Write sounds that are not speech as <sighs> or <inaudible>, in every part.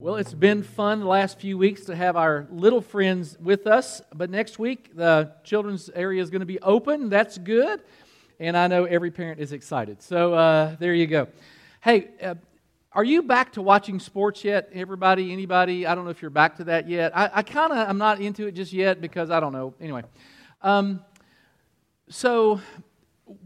Well, it's been fun the last few weeks to have our little friends with us, but next week the children's area is going to be open. That's good, and I know every parent is excited. So uh, there you go. Hey, uh, are you back to watching sports yet? Everybody, anybody? I don't know if you're back to that yet. I, I kind of I'm not into it just yet because I don't know. Anyway, um, so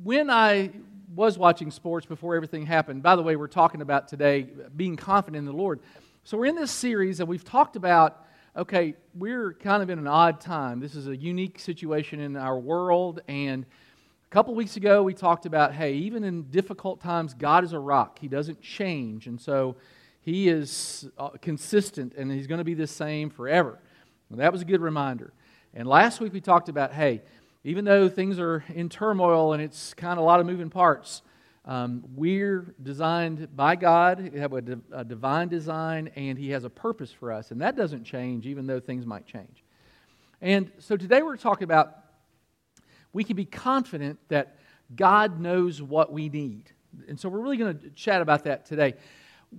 when I was watching sports before everything happened. By the way, we're talking about today being confident in the Lord. So we're in this series and we've talked about okay, we're kind of in an odd time. This is a unique situation in our world. And a couple weeks ago, we talked about hey, even in difficult times, God is a rock, He doesn't change. And so He is uh, consistent and He's going to be the same forever. That was a good reminder. And last week, we talked about hey, even though things are in turmoil and it's kind of a lot of moving parts, um, we're designed by God, we have a, a divine design, and He has a purpose for us. And that doesn't change, even though things might change. And so today we're talking about we can be confident that God knows what we need. And so we're really going to chat about that today.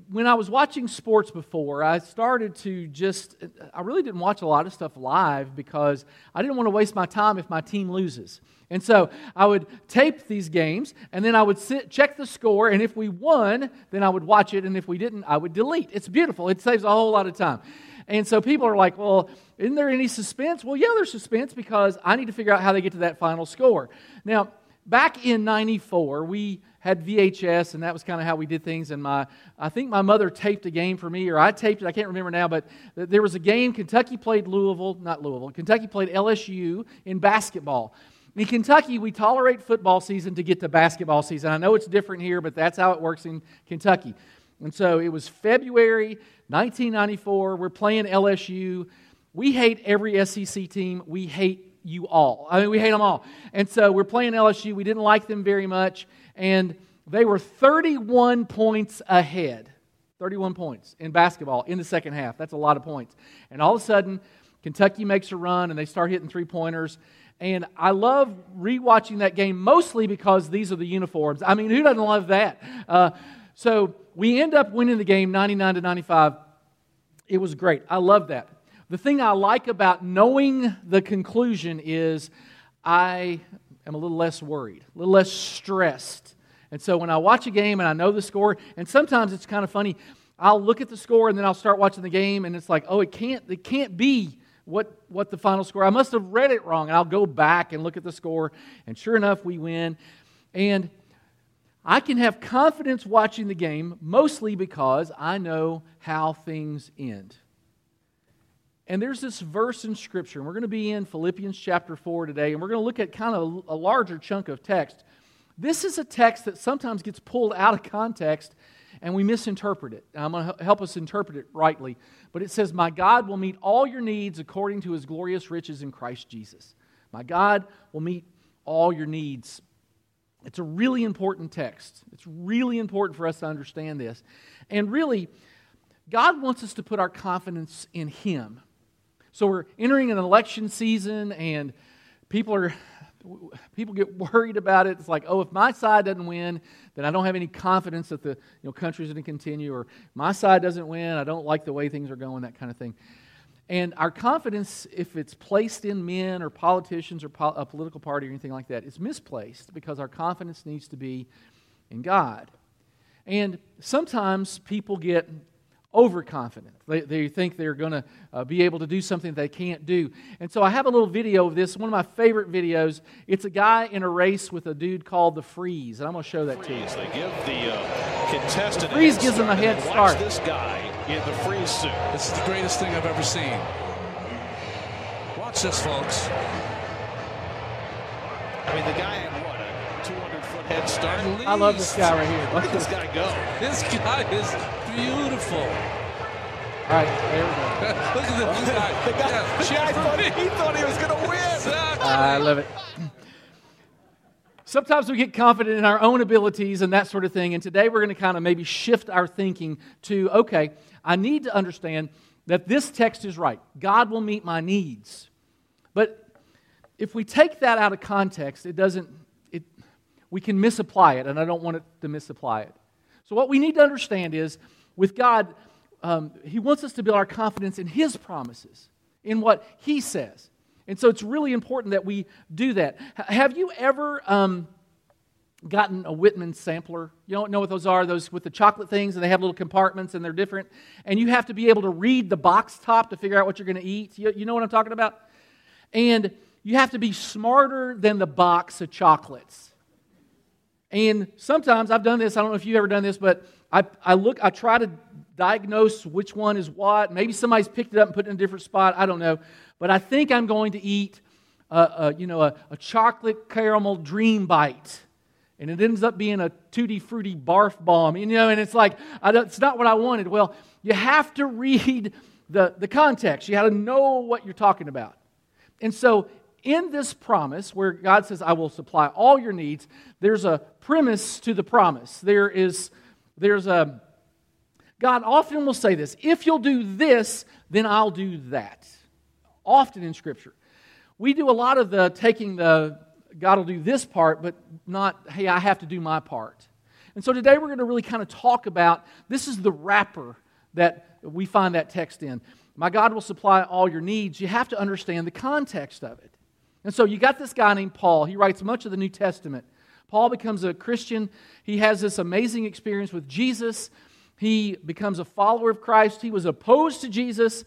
When I was watching sports before, I started to just, I really didn't watch a lot of stuff live because I didn't want to waste my time if my team loses. And so I would tape these games, and then I would sit, check the score, and if we won, then I would watch it, and if we didn't, I would delete. It's beautiful. It saves a whole lot of time. And so people are like, well, isn't there any suspense? Well, yeah, there's suspense because I need to figure out how they get to that final score. Now, back in 94, we had VHS, and that was kind of how we did things. And my, I think my mother taped a game for me, or I taped it. I can't remember now, but there was a game. Kentucky played Louisville, not Louisville. Kentucky played LSU in basketball. In Kentucky, we tolerate football season to get to basketball season. I know it's different here, but that's how it works in Kentucky. And so it was February 1994. We're playing LSU. We hate every SEC team. We hate you all. I mean, we hate them all. And so we're playing LSU. We didn't like them very much. And they were 31 points ahead. 31 points in basketball in the second half. That's a lot of points. And all of a sudden, Kentucky makes a run and they start hitting three pointers. And I love rewatching that game mostly because these are the uniforms. I mean, who doesn't love that? Uh, so we end up winning the game 99 to 95. It was great. I love that. The thing I like about knowing the conclusion is I am a little less worried, a little less stressed. And so when I watch a game and I know the score, and sometimes it's kind of funny, I'll look at the score and then I'll start watching the game and it's like, oh, it can't, it can't be what, what the final score. I must have read it wrong. And I'll go back and look at the score, and sure enough, we win. And I can have confidence watching the game mostly because I know how things end. And there's this verse in Scripture, and we're going to be in Philippians chapter 4 today, and we're going to look at kind of a larger chunk of text. This is a text that sometimes gets pulled out of context and we misinterpret it. I'm going to help us interpret it rightly. But it says, My God will meet all your needs according to his glorious riches in Christ Jesus. My God will meet all your needs. It's a really important text. It's really important for us to understand this. And really, God wants us to put our confidence in Him. So we're entering an election season, and people are people get worried about it. It's like, oh, if my side doesn't win, then I don't have any confidence that the you know, country's going to continue, or my side doesn't win, I don't like the way things are going, that kind of thing. And our confidence, if it's placed in men or politicians or po- a political party or anything like that, is misplaced because our confidence needs to be in God. And sometimes people get overconfident. They, they think they're going to uh, be able to do something they can't do. And so I have a little video of this, one of my favorite videos. It's a guy in a race with a dude called the Freeze, and I'm going to show that to you. They give the uh, contestant the Freeze gives him a head start. this guy in the freeze suit. This is the greatest thing I've ever seen. Watch this, folks. I mean, the guy had what, a 200 foot head start? I love this guy right here. Look at this guy go. <laughs> This guy is beautiful. All right, there we go. <laughs> Look at the blue guy. The guy, Yeah, the guy thought, he thought he was going to win. Exactly. I love it. Sometimes we get confident in our own abilities and that sort of thing. And today we're going to kind of maybe shift our thinking to okay, I need to understand that this text is right. God will meet my needs. But if we take that out of context, it doesn't, it, we can misapply it, and I don't want it to misapply it. So, what we need to understand is with God, um, He wants us to build our confidence in His promises, in what He says. And so it's really important that we do that. H- have you ever um, gotten a Whitman sampler? You don't know what those are, those with the chocolate things, and they have little compartments and they're different. And you have to be able to read the box top to figure out what you're going to eat. You, you know what I'm talking about? And you have to be smarter than the box of chocolates. And sometimes I've done this, I don't know if you've ever done this, but I, I look, I try to diagnose which one is what. Maybe somebody's picked it up and put it in a different spot. I don't know. But I think I'm going to eat, a, a you know, a, a chocolate caramel dream bite. And it ends up being a tutti frutti barf bomb, you know, and it's like, it's not what I wanted. Well, you have to <laughs> read the, the context. You have to know what you're talking about. And so, in this promise, where God says, I will supply all your needs, there's a premise to the promise. There is, there's a, God often will say this if you'll do this, then I'll do that. Often in Scripture. We do a lot of the taking the, God will do this part, but not, hey, I have to do my part. And so today we're going to really kind of talk about this is the wrapper that we find that text in. My God will supply all your needs. You have to understand the context of it. And so you got this guy named Paul. He writes much of the New Testament. Paul becomes a Christian. He has this amazing experience with Jesus. He becomes a follower of Christ. He was opposed to Jesus,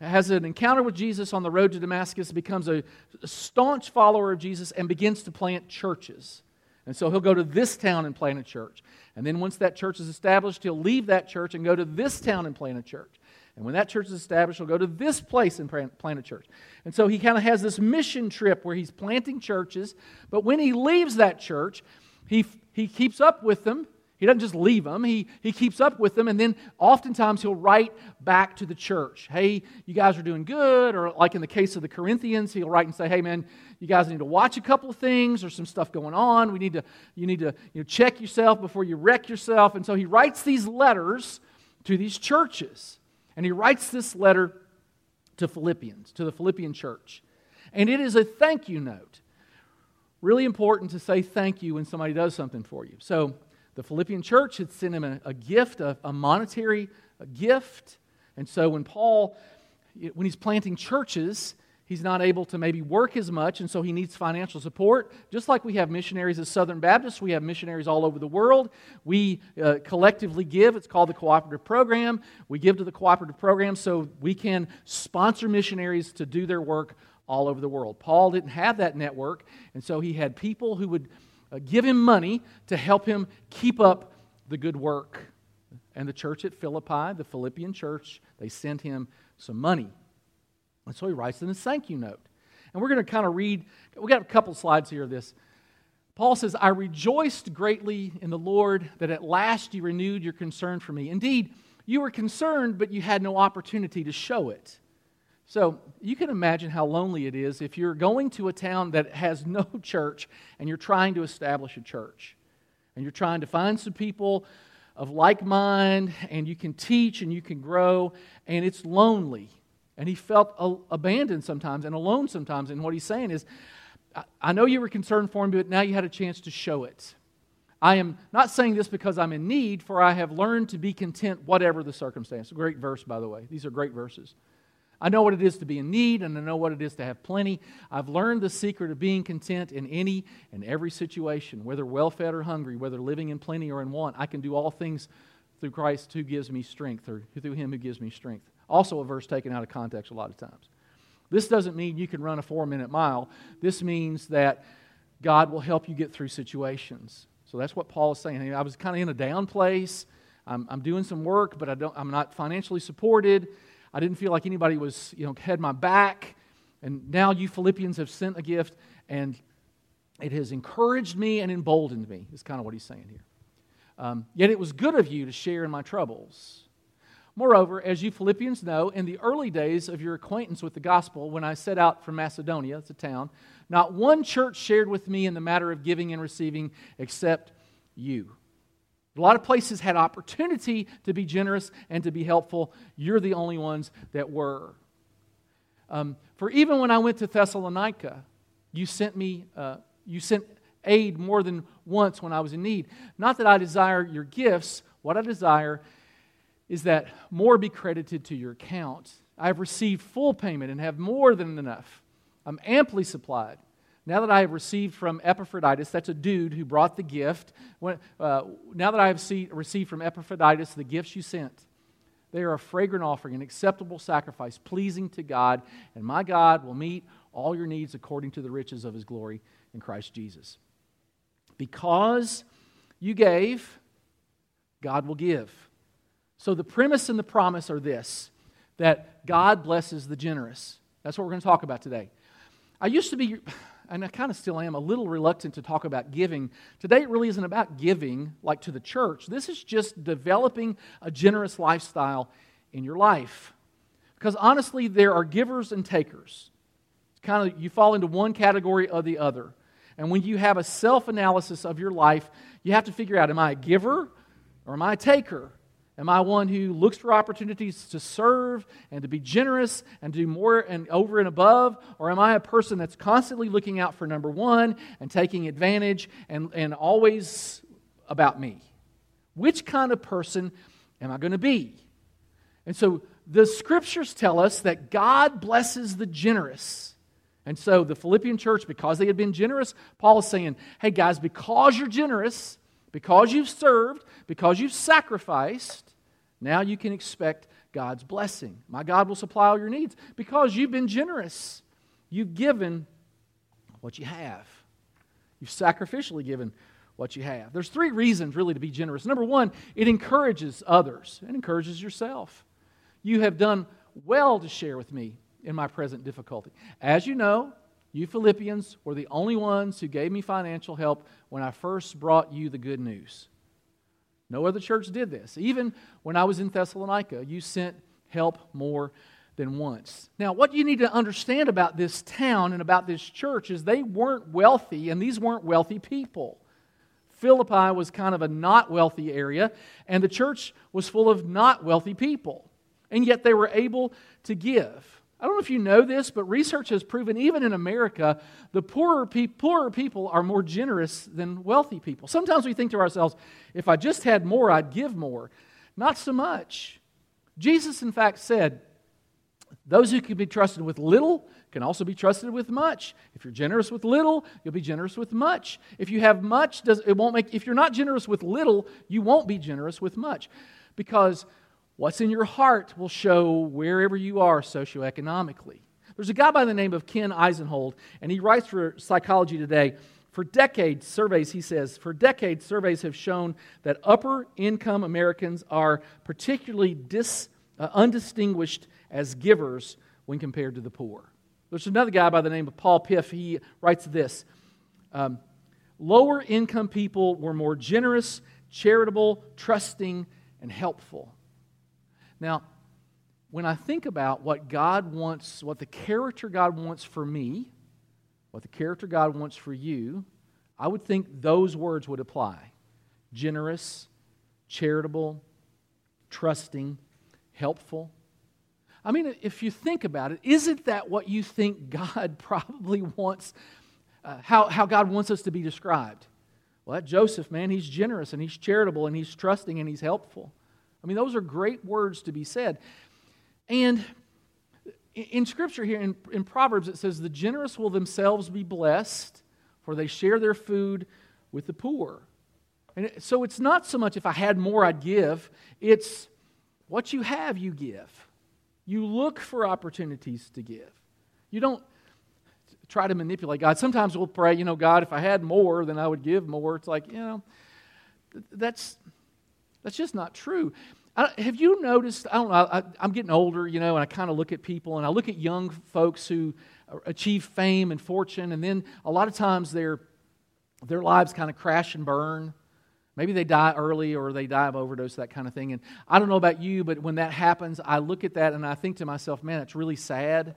has an encounter with Jesus on the road to Damascus, becomes a staunch follower of Jesus, and begins to plant churches. And so he'll go to this town and plant a church. And then once that church is established, he'll leave that church and go to this town and plant a church. And when that church is established, he'll go to this place and plant a church. And so he kind of has this mission trip where he's planting churches. But when he leaves that church, he, he keeps up with them. He doesn't just leave them, he, he keeps up with them. And then oftentimes he'll write back to the church Hey, you guys are doing good. Or like in the case of the Corinthians, he'll write and say, Hey, man, you guys need to watch a couple of things. There's some stuff going on. We need to, you need to you know, check yourself before you wreck yourself. And so he writes these letters to these churches. And he writes this letter to Philippians, to the Philippian church. And it is a thank you note. Really important to say thank you when somebody does something for you. So the Philippian church had sent him a, a gift, a, a monetary a gift. And so when Paul, when he's planting churches, he's not able to maybe work as much, and so he needs financial support. Just like we have missionaries at Southern Baptist, we have missionaries all over the world. We uh, collectively give. It's called the Cooperative Program. We give to the Cooperative Program so we can sponsor missionaries to do their work all over the world. Paul didn't have that network, and so he had people who would uh, give him money to help him keep up the good work. And the church at Philippi, the Philippian church, they sent him some money. And so he writes in his thank you note. And we're going to kind of read, we got a couple slides here of this. Paul says, I rejoiced greatly in the Lord that at last you renewed your concern for me. Indeed, you were concerned, but you had no opportunity to show it. So you can imagine how lonely it is if you're going to a town that has <laughs> no church and you're trying to establish a church. And you're trying to find some people of like mind, and you can teach and you can grow, and it's lonely. And he felt abandoned sometimes and alone sometimes. And what he's saying is, I know you were concerned for me, but now you had a chance to show it. I am not saying this because I'm in need, for I have learned to be content whatever the circumstance. Great verse, by the way. These are great verses. I know what it is to be in need, and I know what it is to have plenty. I've learned the secret of being content in any and every situation, whether well fed or hungry, whether living in plenty or in want. I can do all things through Christ who gives me strength, or through him who gives me strength. Also, a verse taken out of context a lot of times. This doesn't mean you can run a four minute mile. This means that God will help you get through situations. So that's what Paul is saying. I was kind of in a down place. I'm, I'm doing some work, but I don't, I'm not financially supported. I didn't feel like anybody was, you know, had my back. And now you Philippians have sent a gift, and it has encouraged me and emboldened me, is kind of what he's saying here. Um, Yet it was good of you to share in my troubles. Moreover, as you Philippians know, in the early days of your acquaintance with the gospel, when I set out from Macedonia, it's a town, not one church shared with me in the matter of giving and receiving except you. A lot of places had opportunity to be generous and to be helpful. You're the only ones that were. Um, for even when I went to Thessalonica, you sent me, uh, you sent aid more than once when I was in need. Not that I desire your gifts, what I desire is that more be credited to your account. I have received full payment and have more than enough. I'm amply supplied. Now that I have received from Epaphroditus, that's a dude who brought the gift. When, uh, now that I have see, received from Epaphroditus the gifts you sent, they are a fragrant offering, an acceptable sacrifice, pleasing to God, and my God will meet all your needs according to the riches of his glory in Christ Jesus. Because you gave, God will give. So the premise and the promise are this that God blesses the generous. That's what we're going to talk about today. I used to be, <sighs> and I kind of still am, a little reluctant to talk about giving. Today, it really isn't about giving like to the church. This is just developing a generous lifestyle in your life. Because honestly, there are givers and takers. It's kind of you fall into one category or the other. And when you have a self analysis of your life, you have to figure out am I a giver or am I a taker? Am I one who looks for opportunities to serve and to be generous and do more and over and above? Or am I a person that's constantly looking out for number one and taking advantage and, and always about me? Which kind of person am I going to be? And so the scriptures tell us that God blesses the generous. And so the Philippian church, because they had been generous, Paul is saying, hey guys, because you're generous, because you've served, because you've sacrificed, now you can expect God's blessing. My God will supply all your needs because you've been generous. You've given what you have. You've sacrificially given what you have. There's three reasons really to be generous. Number one, it encourages others, it encourages yourself. You have done well to share with me in my present difficulty. As you know, you Philippians were the only ones who gave me financial help when I first brought you the good news. No other church did this. Even when I was in Thessalonica, you sent help more than once. Now, what you need to understand about this town and about this church is they weren't wealthy, and these weren't wealthy people. Philippi was kind of a not wealthy area, and the church was full of not wealthy people. And yet they were able to give. I don't know if you know this, but research has proven even in America, the poorer, pe- poorer people are more generous than wealthy people. Sometimes we think to ourselves, if I just had more, I'd give more. Not so much. Jesus, in fact, said, Those who can be trusted with little can also be trusted with much. If you're generous with little, you'll be generous with much. If you have much, it won't make, if you're not generous with little, you won't be generous with much. Because What's in your heart will show wherever you are socioeconomically. There's a guy by the name of Ken Eisenhold, and he writes for Psychology Today. For decades, surveys, he says, for decades, surveys have shown that upper income Americans are particularly dis, uh, undistinguished as givers when compared to the poor. There's another guy by the name of Paul Piff. He writes this um, Lower income people were more generous, charitable, trusting, and helpful. Now, when I think about what God wants, what the character God wants for me, what the character God wants for you, I would think those words would apply generous, charitable, trusting, helpful. I mean, if you think about it, isn't that what you think God <laughs> probably wants, uh, how, how God wants us to be described? Well, that Joseph, man, he's generous and he's charitable and he's trusting and he's helpful. I mean, those are great words to be said. And in Scripture here, in, in Proverbs, it says, The generous will themselves be blessed, for they share their food with the poor. And so it's not so much if I had more, I'd give. It's what you have, you give. You look for opportunities to give. You don't try to manipulate God. Sometimes we'll pray, you know, God, if I had more, then I would give more. It's like, you know, that's that's just not true. I, have you noticed? I don't know. I, am getting older, you know, and I kind of look at people and I look at young folks who achieve fame and fortune, and then a lot of times their their lives kind of crash and burn. Maybe they die early or they die of overdose, that kind of thing. And I don't know about you, but when that happens, I look at that and I think to myself, man, it's really sad.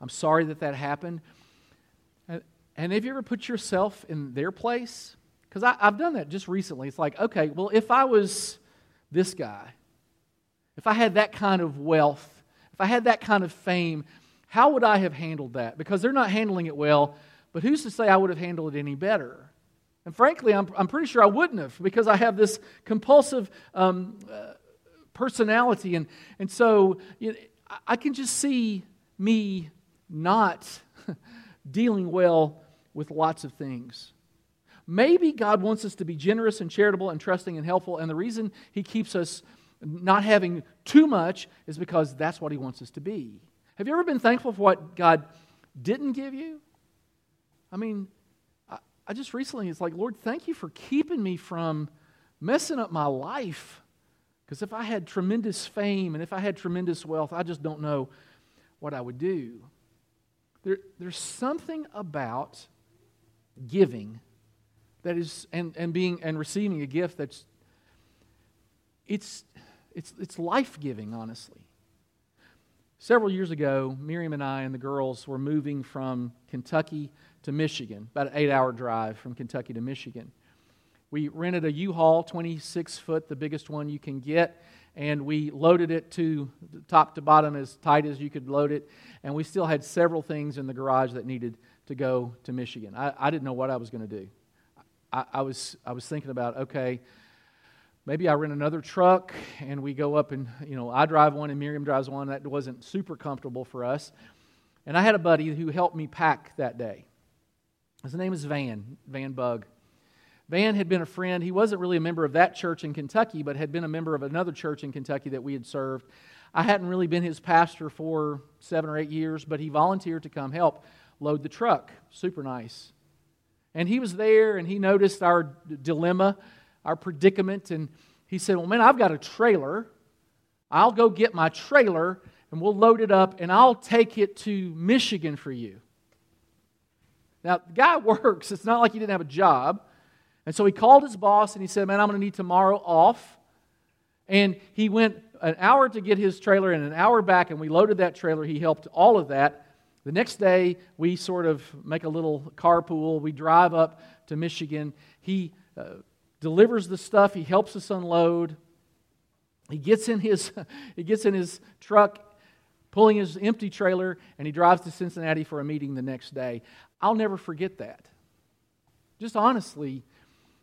I'm sorry that that happened. And have you ever put yourself in their place? Because I've done that just recently. It's like, okay, well, if I was this guy, if I had that kind of wealth, if I had that kind of fame, how would I have handled that? Because they're not handling it well, but who's to say I would have handled it any better? And frankly, I'm, I'm pretty sure I wouldn't have because I have this compulsive um, uh, personality. And, and so you know, I can just see me not <laughs> dealing well with lots of things. Maybe God wants us to be generous and charitable and trusting and helpful, and the reason He keeps us not having too much is because that's what He wants us to be. Have you ever been thankful for what God didn't give you? I mean, I, I just recently, it's like, Lord, thank you for keeping me from messing up my life. Because if I had tremendous fame and if I had tremendous wealth, I just don't know what I would do. There, there's something about giving that is and, and being and receiving a gift that's it's it's it's life-giving honestly. Several years ago miriam and i and the girls were moving from kentucky to michigan about an eight hour drive from kentucky to michigan. We rented a u-haul 26 foot the biggest one you can get and we loaded it to top to bottom as tight as you could load it and we still had several things in the garage that needed to go to michigan. I, I didn't know what i was going to do I, I, was, I was thinking about, okay, maybe I rent another truck and we go up and, you know, I drive one and Miriam drives one. That wasn't super comfortable for us. And I had a buddy who helped me pack that day. His name is Van, Van Bug. Van had been a friend. He wasn't really a member of that church in Kentucky, but had been a member of another church in Kentucky that we had served. I hadn't really been his pastor for seven or eight years, but he volunteered to come help load the truck. Super nice. And he was there and he noticed our dilemma, our predicament, and he said, Well, man, I've got a trailer. I'll go get my trailer and we'll load it up and I'll take it to Michigan for you. Now, the guy <laughs> works. It's not like he didn't have a job. And so he called his boss and he said, Man, I'm going to need tomorrow off. And he went an hour to get his trailer and an hour back, and we loaded that trailer. He helped all of that. The next day, we sort of make a little carpool. We drive up to Michigan. He uh, delivers the stuff, he helps us unload. He gets in his, <laughs> he gets in his truck, pulling his empty trailer, and he drives to Cincinnati for a meeting the next day. I'll never forget that. Just honestly,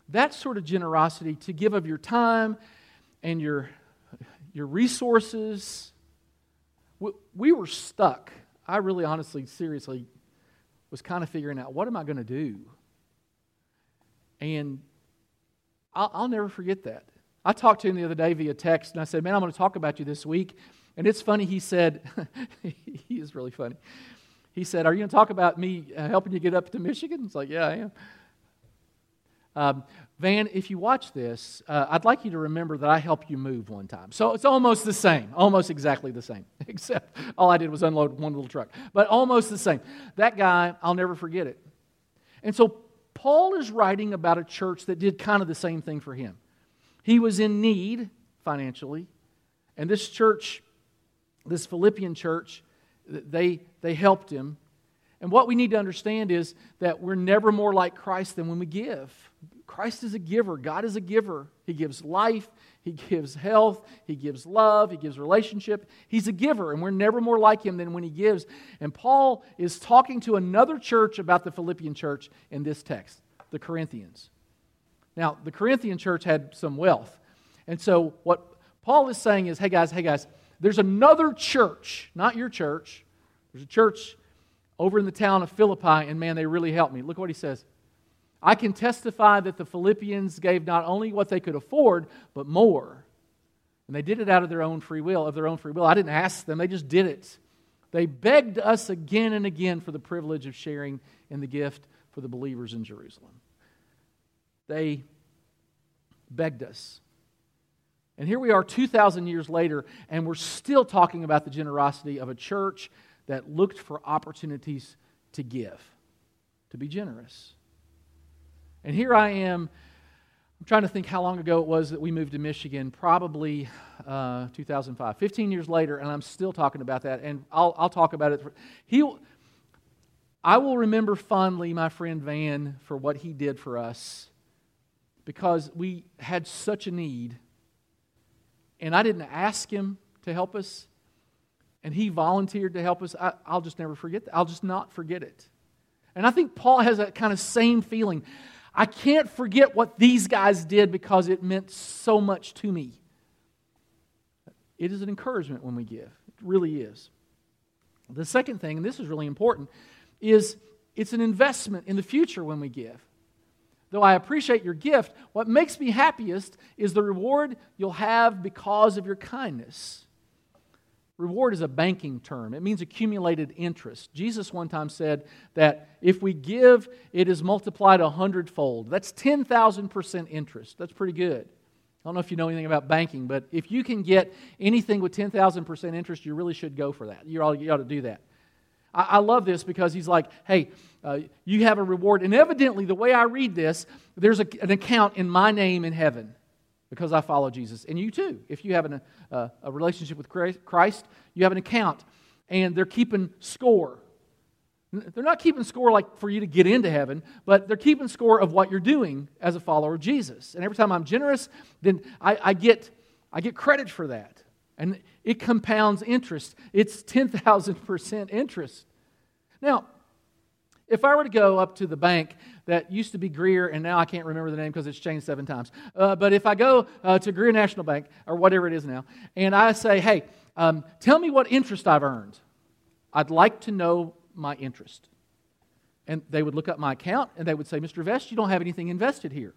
that sort of generosity to give of your time and your, your resources. We, we were stuck I really, honestly, seriously was kind of figuring out what am I going to do? And I'll, I'll, never forget that. I talked to him the other day via text, and I said, Man, I'm going to talk about you this week. And it's funny, he said, <laughs> he is really funny. He said, Are you going to talk about me uh, helping you get up to Michigan? It's like, Yeah, I am. Um, Van, if you watch this, uh, I'd like you to remember that I helped you move one time. So it's almost the same, almost exactly the same, <laughs> except all I did was unload one little truck, but almost the same. That guy, I'll never forget it. And so Paul is writing about a church that did kind of the same thing for him. He was in need financially, and this church, this Philippian church, they, they helped him. And what we need to understand is that we're never more like Christ than when we give. Christ is a giver. God is a giver. He gives life, He gives health, He gives love, He gives relationship. He's a giver, and we're never more like Him than when He gives. And Paul is talking to another church about the Philippian church in this text, the Corinthians. Now, the Corinthian church had some wealth. And so, what Paul is saying is hey, guys, hey, guys, there's another church, not your church. There's a church over in the town of Philippi, and man, they really helped me. Look what he says. I can testify that the Philippians gave not only what they could afford, but more. And they did it out of their own free will, of their own free will. I didn't ask them, they just did it. They begged us again and again for the privilege of sharing in the gift for the believers in Jerusalem. They begged us. And here we are 2,000 years later, and we're still talking about the generosity of a church that looked for opportunities to give, to be generous. And here I am. I'm trying to think how long ago it was that we moved to Michigan, probably uh, 2005. 15 years later, and I'm still talking about that, and I'll, I'll talk about it. He, I will remember fondly my friend Van for what he did for us because we had such a need. And I didn't ask him to help us, and he volunteered to help us. I, I'll just never forget that. I'll just not forget it. And I think Paul has that kind of same feeling. I can't forget what these guys did because it meant so much to me. it is an encouragement when we give. It really is. The second thing, and this is really important, is it's an investment in the future when we give. Though I appreciate your gift, what makes me happiest is the reward you'll have because of your kindness. Reward is a banking term, it means accumulated interest. Jesus one time said that if we give, it is multiplied a hundredfold. That's 10,000% interest. That's pretty good. I don't know if you know anything about banking, but if you can get anything with 10,000% interest, you really should go for that. You ought, you ought to do that. I, I love this because he's like, hey, uh, you have a reward. And evidently, the way I read this, there's a, an account in my name in heaven because I follow Jesus. And you too. If you have an, uh, a relationship with Christ, you have an account. And they're keeping score. They're not keeping score like for you to get into heaven, but they're keeping score of what you're doing as a follower of Jesus. And every time I'm generous, then I, I get, I get credit for that. And it compounds interest. It's 10,000% interest. Now, if I were to go up to the bank that used to be Greer, and now I can't remember the name because it's changed seven times, uh, but if I go uh, to Greer National Bank, or whatever it is now, and I say, hey, um, tell me what interest I've earned, I'd like to know my interest. And they would look up my account and they would say, Mr. Vest, you don't have anything invested here.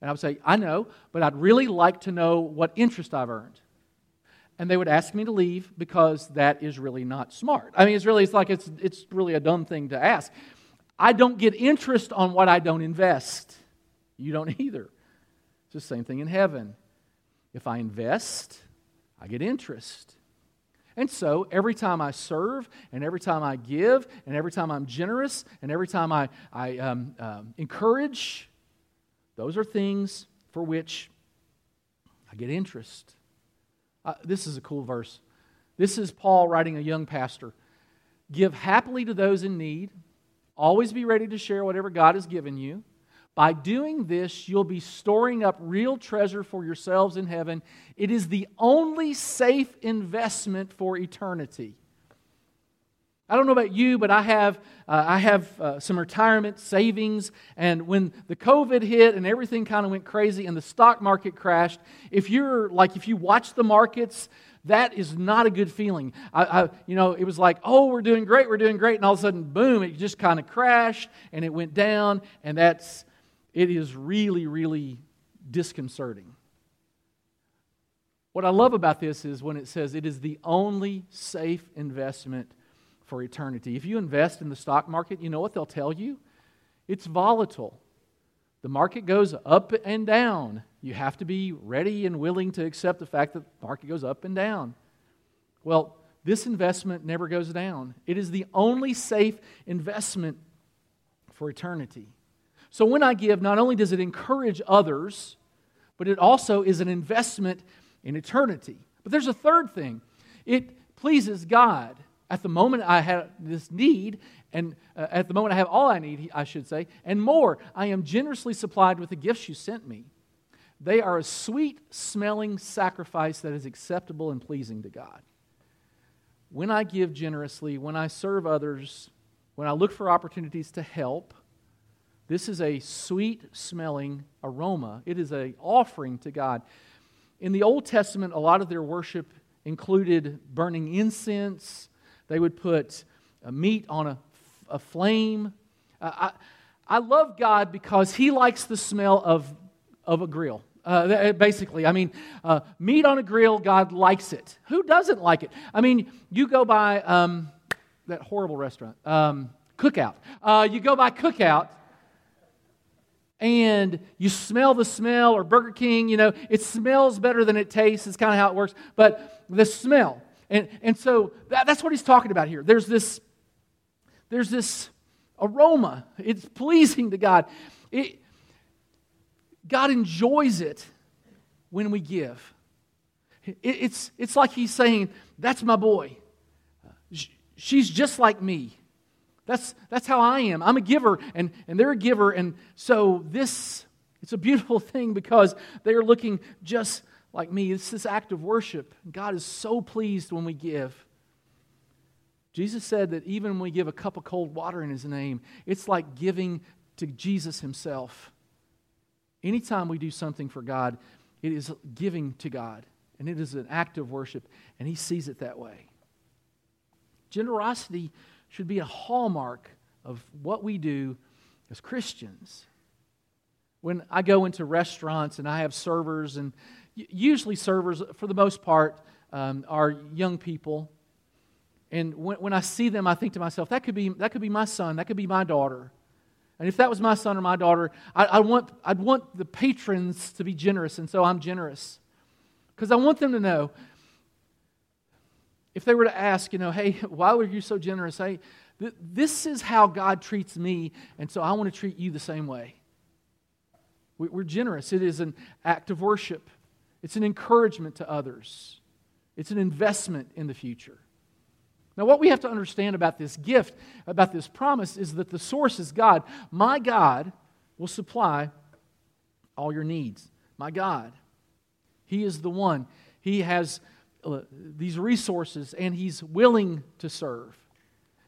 And I would say, I know, but I'd really like to know what interest I've earned and they would ask me to leave because that is really not smart. I mean, it's really, it's like it's, it's really a dumb thing to ask. I don't get interest on what I don't invest. You don't <laughs> either. It's the same thing in heaven. If I invest, I get interest. And so every time I serve, and every time I give, and every time I'm generous, and every time I, I um, um, encourage, those are things for which I get interest. Uh, this is a cool verse. This is Paul writing a young pastor. Give happily to those in need. Always be ready to share whatever God has given you. By doing this, you'll be storing up real treasure for yourselves in heaven. It is the only safe investment for eternity. I don't know about you, but I have, uh, I have uh, some retirement savings. And when the COVID hit and everything kind of went crazy and the stock market crashed, if you're like, if you watch the markets, that is not a good feeling. I, I, you know, it was like, oh, we're doing great, we're doing great. And all of a sudden, boom, it just kind of crashed and it went down. And that's, it is really, really disconcerting. What I love about this is when it says it is the only safe investment for eternity. If you invest in the stock market, you know what they'll tell you? It's volatile. The market goes up and down. You have to be ready and willing to accept the fact that the market goes up and down. Well, this investment never goes down. It is the only safe investment for eternity. So when I give, not only does it encourage others, but it also is an investment in eternity. But there's a third thing it pleases God at the moment I have this need, and uh, at the moment I have all I need, I should say, and more, I am generously supplied with the gifts you sent me. They are a sweet smelling sacrifice that is acceptable and pleasing to God. When I give generously, when I serve others, when I look for opportunities to help, this is a sweet smelling aroma. It is an offering to God. In the Old Testament, a lot of their worship included burning incense they would put meat on a, a flame. Uh, I, I love God because He likes the smell of, of a grill. Uh, basically, I mean, uh, meat on a grill, God likes it. Who doesn't like it? I mean, you go by um, that horrible restaurant, um, Cookout. Uh, you go by Cookout, and you smell the smell, or Burger King, you know, it smells better than it tastes. It's kind of how it works. But the smell. And, and so that, that's what he's talking about here. There's this, there's this aroma, it's pleasing to God. It, God enjoys it when we give. It, it's, it's like he's saying, That's my boy. She's just like me. That's, that's how I am. I'm a giver, and, and they're a giver. And so this, it's a beautiful thing because they are looking just like me. It's this act of worship. God is so pleased when we give. Jesus said that even when we give a cup of cold water in His name, it's like giving to Jesus Himself. Anytime we do something for God, it is giving to God. and it is an act of worship, and He sees it that way. Generosity should be a hallmark of what we do as Christians. When I go into restaurants and I have servers, and usually servers, for the most part, um, are young people. And when, when I see them, I think to myself, that could, be, that could be my son, that could be my daughter. And if that was my son or my daughter, I, I want, I'd want the patrons to be generous, and so I'm generous. Because I want them to know if they were to ask, you know, hey, <laughs> why were you so generous? Hey, th- this is how God treats me, and so I want to treat you the same way. We, we're generous. It is an act of worship, it's an encouragement to others, it's an investment in the future. Now, what we have to understand about this gift, about this promise, is that the source is God. My God will supply all your needs. My God. He is the one. He has uh, these resources and He's willing to serve.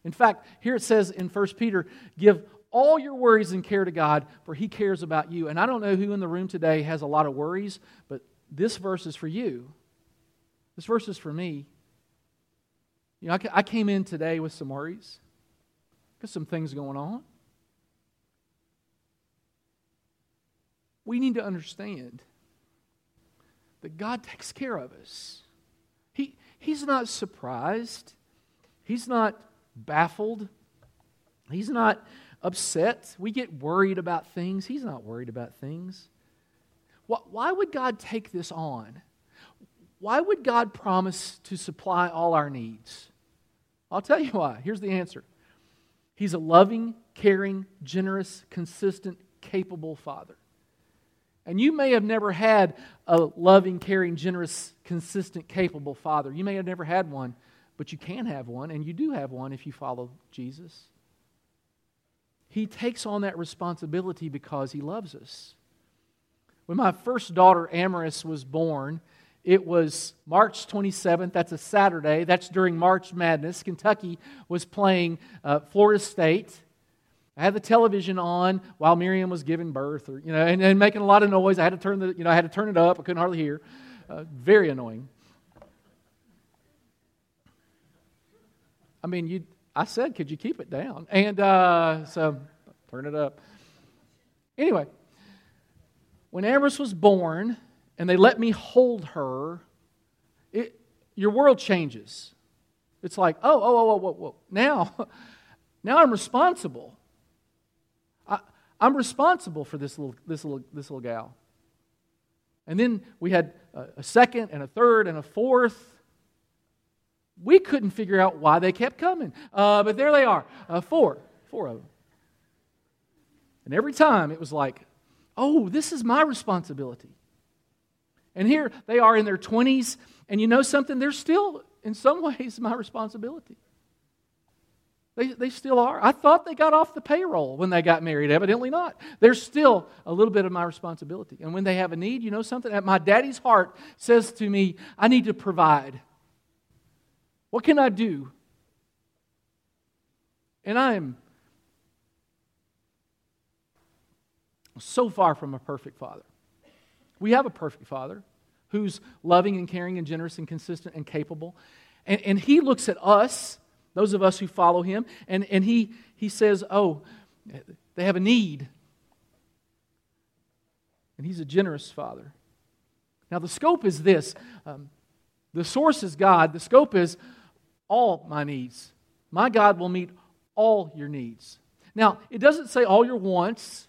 In fact, here it says in 1 Peter, give all your worries and care to God, for He cares about you. And I don't know who in the room today has a lot of worries, but this verse is for you. This verse is for me. You know, I came in today with some worries, got some things going on. We need to understand that God takes care of us. He, he's not surprised, He's not baffled, He's not upset. We get worried about things. He's not worried about things. Why would God take this on? Why would God promise to supply all our needs? I'll tell you why. Here's the answer He's a loving, caring, generous, consistent, capable Father. And you may have never had a loving, caring, generous, consistent, capable Father. You may have never had one, but you can have one, and you do have one if you follow Jesus. He takes on that responsibility because He loves us. When my first daughter, Amaris, was born, it was March 27th. That's a Saturday. That's during March Madness. Kentucky was playing uh, Florida State. I had the television on while Miriam was giving birth, or you know, and, and, making a lot of noise. I had to turn the, you know, I had to turn it up. I couldn't hardly hear. Uh, very annoying. I mean, you. I said, could you keep it down? And uh, so, turn it up. Anyway, when Amaris was born, and they let me hold her, it, your world changes. It's like, oh, oh, oh, oh, oh, now, <laughs> now I'm responsible. I, I'm responsible for this little, this, little, this little gal. And then we had a, a second and a third and a fourth. We couldn't figure out why they kept coming. Uh, but there they are, uh, four, four of them. And every time it was like, oh, this is my responsibility. And here they are in their 20s, and you know something? They're still, in some <laughs> ways, my responsibility. They, they still are. I thought they got off the payroll when they got married. Evidently not. They're still a little bit of my responsibility. And when they have a need, you know something? My daddy's heart says to me, I need to provide. What can I do? And I am so far from a perfect father. We have a perfect Father who's loving and caring and generous and consistent and capable. And, and He looks at us, those of us who follow Him, and, and he, he says, Oh, they have a need. And He's a generous Father. Now, the scope is this um, the source is God, the scope is all my needs. My God will meet all your needs. Now, it doesn't say all your wants.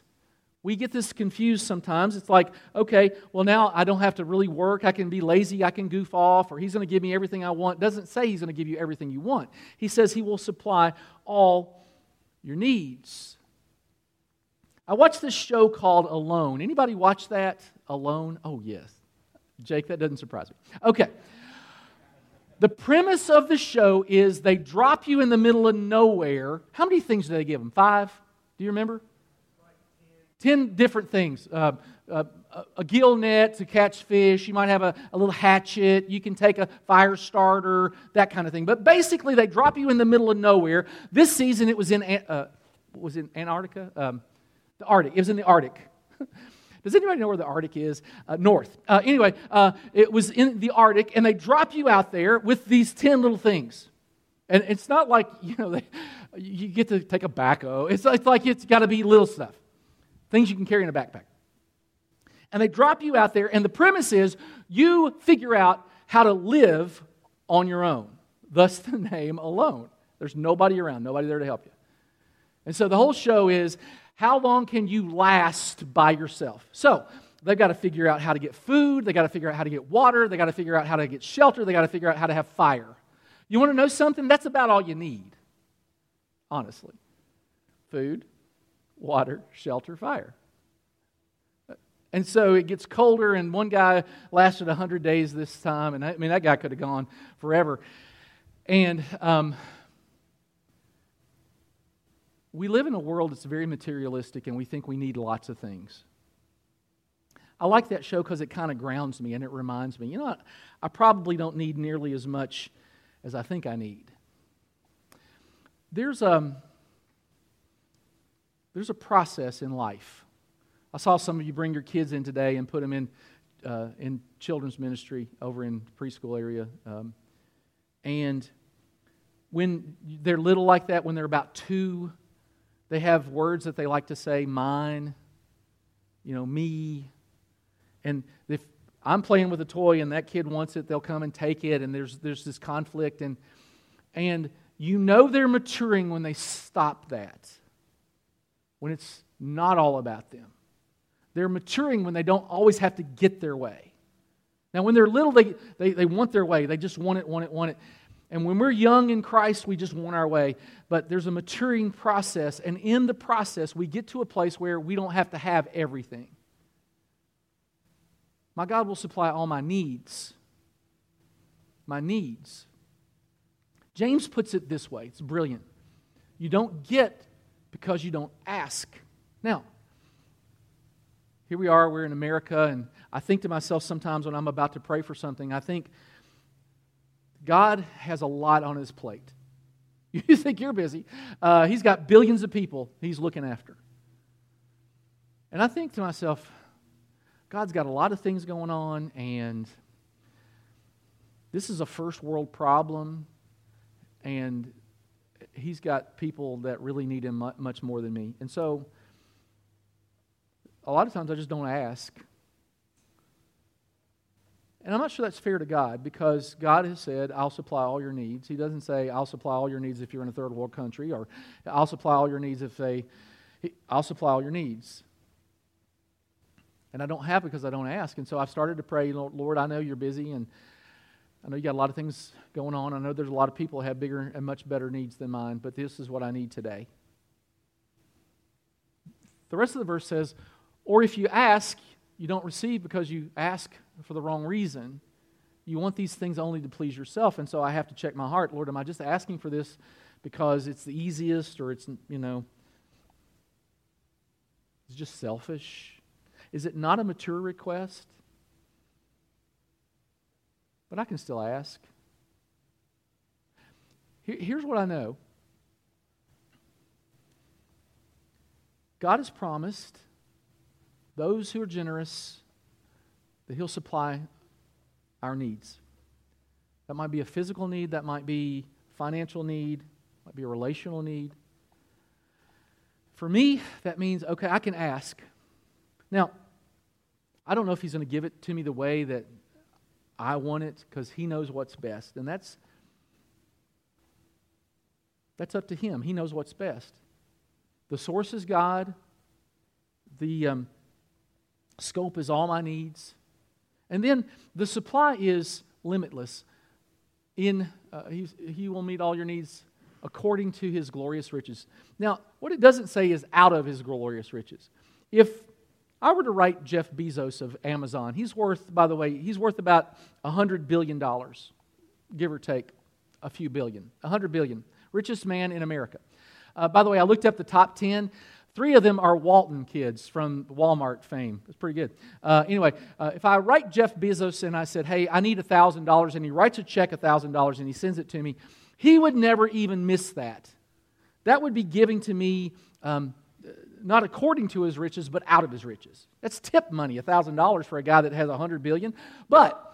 We get this confused sometimes. It's like, okay, well, now I don't have to really work. I can be lazy. I can goof off, or He's going to give me everything I want. Doesn't say He's going to give you everything you want. He says He will supply all your needs. I watched this show called Alone. Anybody watch that? Alone? Oh, yes. Jake, that doesn't surprise me. Okay. The premise of the show is they drop you in the middle of nowhere. How many things do they give them? Five? Do you remember? 10 different things. Uh, uh, a gill net to catch fish. You might have a, a, little hatchet. You can take a fire starter, that kind of thing. But basically, they drop you in the middle of nowhere. This season, it was in, uh, was in Antarctica? Um, the Arctic. It was in the Arctic. <laughs> Does anybody know where the Arctic is? Uh, north. Uh, anyway, uh, it was in the Arctic, and they drop you out there with these 10 little things. And it's not like, you know, <laughs> they, you get to take a backhoe. It's, it's like it's got to be little stuff, things you can carry in a backpack. And they drop you out there, and the premise is you figure out how to live on your own. Thus the <laughs> name alone. There's nobody around, nobody there to help you. And so the whole show is how long can you last by yourself? So they've got to figure out how to get food, they got to figure out how to get water, they got to figure out how to get shelter, they got to figure out how to have fire. You want to know something? That's about all you need, honestly. Food, water, shelter, fire. And so it gets colder, and one guy lasted 100 days this time, and I mean, that guy could have gone forever. And um, we live in a world that's very materialistic, and we think we need lots of things. I like that show because it kind of grounds me and it reminds me, you know, I, I probably don't need nearly as much as I think I need. There's a, um, there's a process in life. I saw some of you bring your kids in today and put them in, uh, in children's ministry over in preschool area. Um, and when they're little like that, when they're about two, they have words that they like to say mine, you know, me. And if I'm playing with a toy and that kid wants it, they'll come and take it, and there's, there's this conflict. And, and you know they're maturing when they stop that, when it's not all about them. They're maturing when they don't always have to get their way. Now, when they're little, they, they, they want their way. They just want it, want it, want it. And when we're young in Christ, we just want our way. But there's a maturing process. And in the process, we get to a place where we don't have to have everything. My God will supply all my needs. My needs. James puts it this way it's brilliant. You don't get because you don't ask. Now, here we are, we're in America, and I think to myself sometimes when I'm about to pray for something, I think, God has a lot on his plate. <laughs> You think you're busy. Uh, he's got billions of people he's looking after. And I think to myself, God's got a lot of things going on, and this is a first world problem, and he's got people that really need him much more than me. And so, a lot of times I just don't ask. And I'm not sure that's fair to God because God has said, I'll supply all your needs. He doesn't say, I'll supply all your needs if you're in a third world country, or I'll supply all your needs if they, I'll supply all your needs. And I don't have because I don't ask. And so I've started to pray, Lord, I know you're busy and I know you got a lot of things going on. I know there's a lot of people who have bigger and much better needs than mine, but this is what I need today. The rest of the verse says, Or if you ask, you don't receive because you ask for the wrong reason. You want these things only to please yourself. And so I have to check my heart. Lord, am I just asking for this because it's the easiest or it's, you know, it's just selfish? Is it not a mature request? But I can still ask. Here's what I know God has promised those who are generous that He'll supply our needs. That might be a physical need, that might be financial need, might be a relational need. For me, that means, okay, I can ask. Now, I don't know if he's going to give it to me the way that I want it because he knows what's best. And that's that's up to him. He knows what's best. The source is God. The um, scope is all my needs. And then the supply is limitless. In, uh, he will meet all your needs according to his glorious riches. Now, what it doesn't say is out of his glorious riches. If I were to write Jeff Bezos of Amazon, he's worth, by the way, he's worth about $100 billion, give or take a few billion. 100 billion. Richest man in America. Uh, by the way, I looked up the top 10. Three of them are Walton kids from Walmart fame. It's pretty good. Uh, anyway, uh, if I write Jeff Bezos and I said, hey, I need $1,000, and he writes a check $1,000 and he sends it to me, he would never even miss that. That would be giving to me um, not according to his riches, but out of his riches. That's tip money, $1,000 for a guy that has 100 billion. But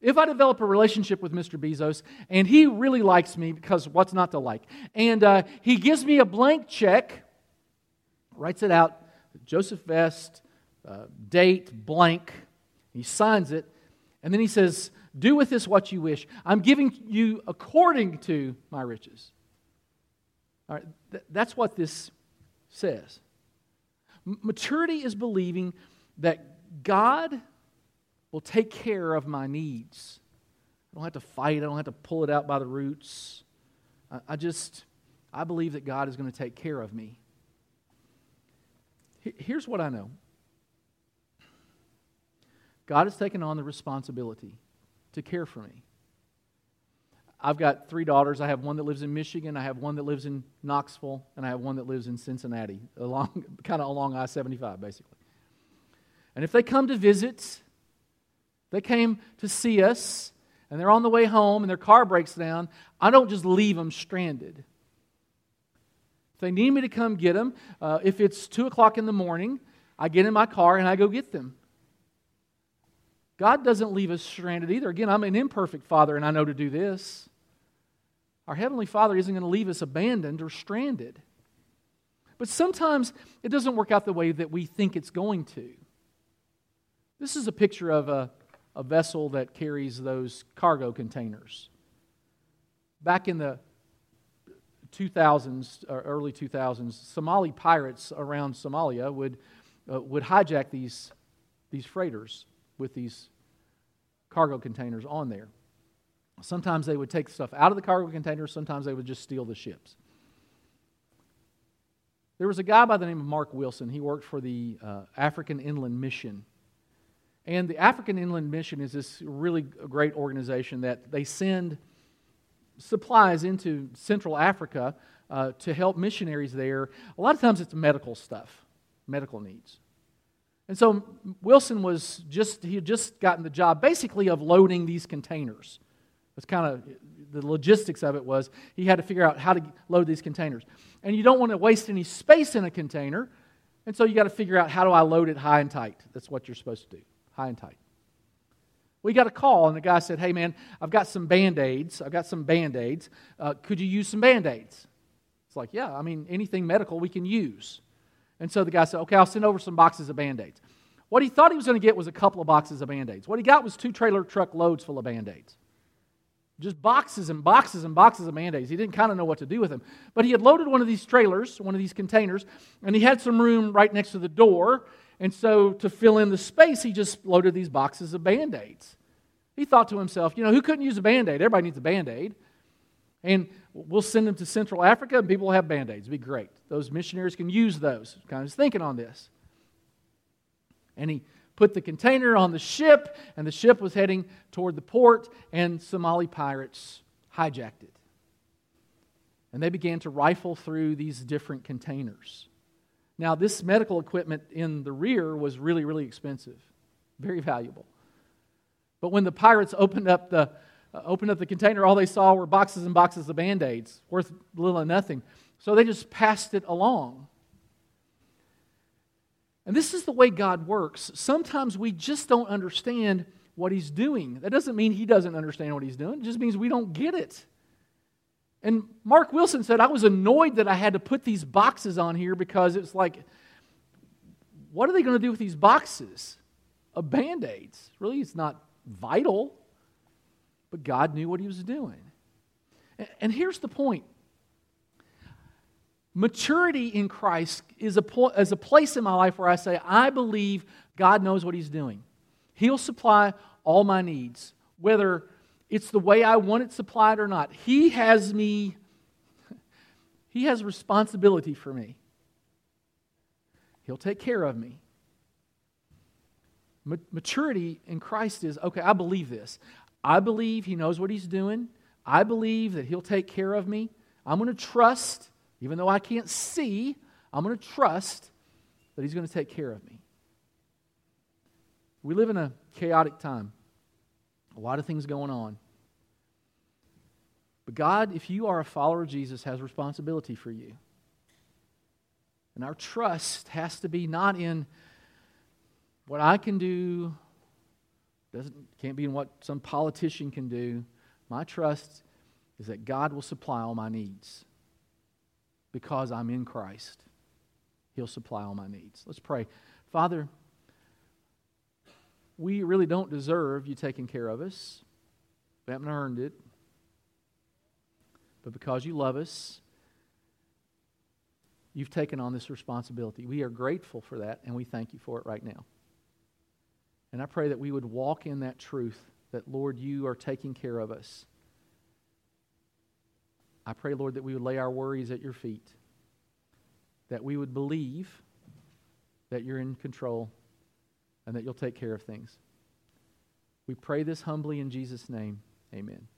if I develop a relationship with Mr. Bezos and he really likes me, because what's not to like, and uh, he gives me a blank check, writes it out, Joseph Vest, uh, date, blank, he signs it, and then he says, Do with this what you wish. I'm giving you according to my riches. All right, th- that's what this says. Maturity is believing that God will take care of my needs. I don't have to fight, I don't have to pull it out by the roots. I, I just, I believe that God is going to take care of me. Here's what I know God has taken on the responsibility to care for me. I've got three daughters. I have one that lives in Michigan, I have one that lives in Knoxville, and I have one that lives in Cincinnati, along <laughs> kind of along I-75 basically. And if they come to visit, they came to see us, and they're on the way home and their car breaks down, I don't just leave them stranded. If they need me to come get them, uh, if it's 2 o'clock in the morning, I get in my car and I go get them. God doesn't leave us stranded either. Again, I'm an imperfect father and I know to do this. Our Heavenly Father isn't going to leave us abandoned or stranded. But sometimes it doesn't work out the way that we think it's going to. This is a picture of a, a vessel that carries those cargo containers. Back in the 2000s, or early 2000s, Somali pirates around Somalia would, uh, would hijack these, these freighters with these cargo containers on there. Sometimes they would take stuff out of the cargo containers, sometimes they would just steal the ships. There was a guy by the name of Mark Wilson. He worked for the uh, African Inland Mission. And the African Inland Mission is this really great organization that they send supplies into Central Africa uh, to help missionaries there. A lot of times it's medical stuff, medical needs. And so Wilson was just, he had just gotten the job basically of loading these containers. That's kind of the logistics of it was he had to figure out how to load these containers. And you don't want to waste any space in a container, and so you got to figure out how do I load it high and tight. That's what you're supposed to do, high and tight. We got a call, and the guy said, Hey, man, I've got some band aids. I've got some band aids. Uh, could you use some band aids? It's like, Yeah, I mean, anything medical we can use. And so the guy said, Okay, I'll send over some boxes of band aids. What he thought he was going to get was a couple of boxes of band aids. What he got was two trailer truck loads full of band aids. Just boxes and boxes and boxes of aids. He didn't kind of know what to do with them. But he had loaded one of these trailers, one of these containers, and he had some room right next to the door. And so to fill in the space, he just loaded these boxes of band aids. He thought to himself, you know, who couldn't use a band aid? Everybody needs a band aid. And we'll send them to Central Africa, and people will have band aids. It'd be great. Those missionaries can use those. Kind of thinking on this. And he put the container on the ship, and the ship was heading toward the port, and Somali pirates hijacked it. And they began to rifle through these different containers. Now, this medical equipment in the rear was really, really expensive, very valuable. But when the pirates opened up the, uh, opened up the container, all they saw were boxes and boxes of band aids, worth little or nothing. So they just passed it along. And this is the way God works. Sometimes we just don't understand what He's doing. That doesn't mean He doesn't understand what He's doing, it just means we don't get it. And Mark Wilson said, I was annoyed that I had to put these boxes on here because it's like, what are they going to do with these boxes of band aids? Really, it's not vital, but God knew what He was doing. And here's the point Maturity in Christ is a, pl- is a place in my life where I say, I believe God knows what He's doing. He'll supply all my needs, whether it's the way I want it supplied or not. He has me, <laughs> He has responsibility for me. He'll take care of me. Maturity in Christ is okay, I believe this. I believe He knows what He's doing. I believe that He'll take care of me. I'm going to trust even though I can't see, I'm going to trust that He's going to take care of me. We live in a chaotic time, a lot of things going on. But God, if you are a follower of Jesus, has responsibility for you. And our trust has to be not in what I can do, doesn't, can't be in what some politician can do. My trust is that God will supply all my needs because I'm in Christ. He'll supply all my needs. Let's pray. Father, we really don't deserve you taking care of us. We haven't earned it. But because you love us, you've taken on this responsibility. We are grateful for that, and we thank you for it right now. And I pray that we would walk in that truth that, Lord, you are taking care of us. I pray, Lord, that we would lay our worries at your feet, that we would believe that you're in control and that you'll take care of things. We pray this humbly in Jesus' name. Amen.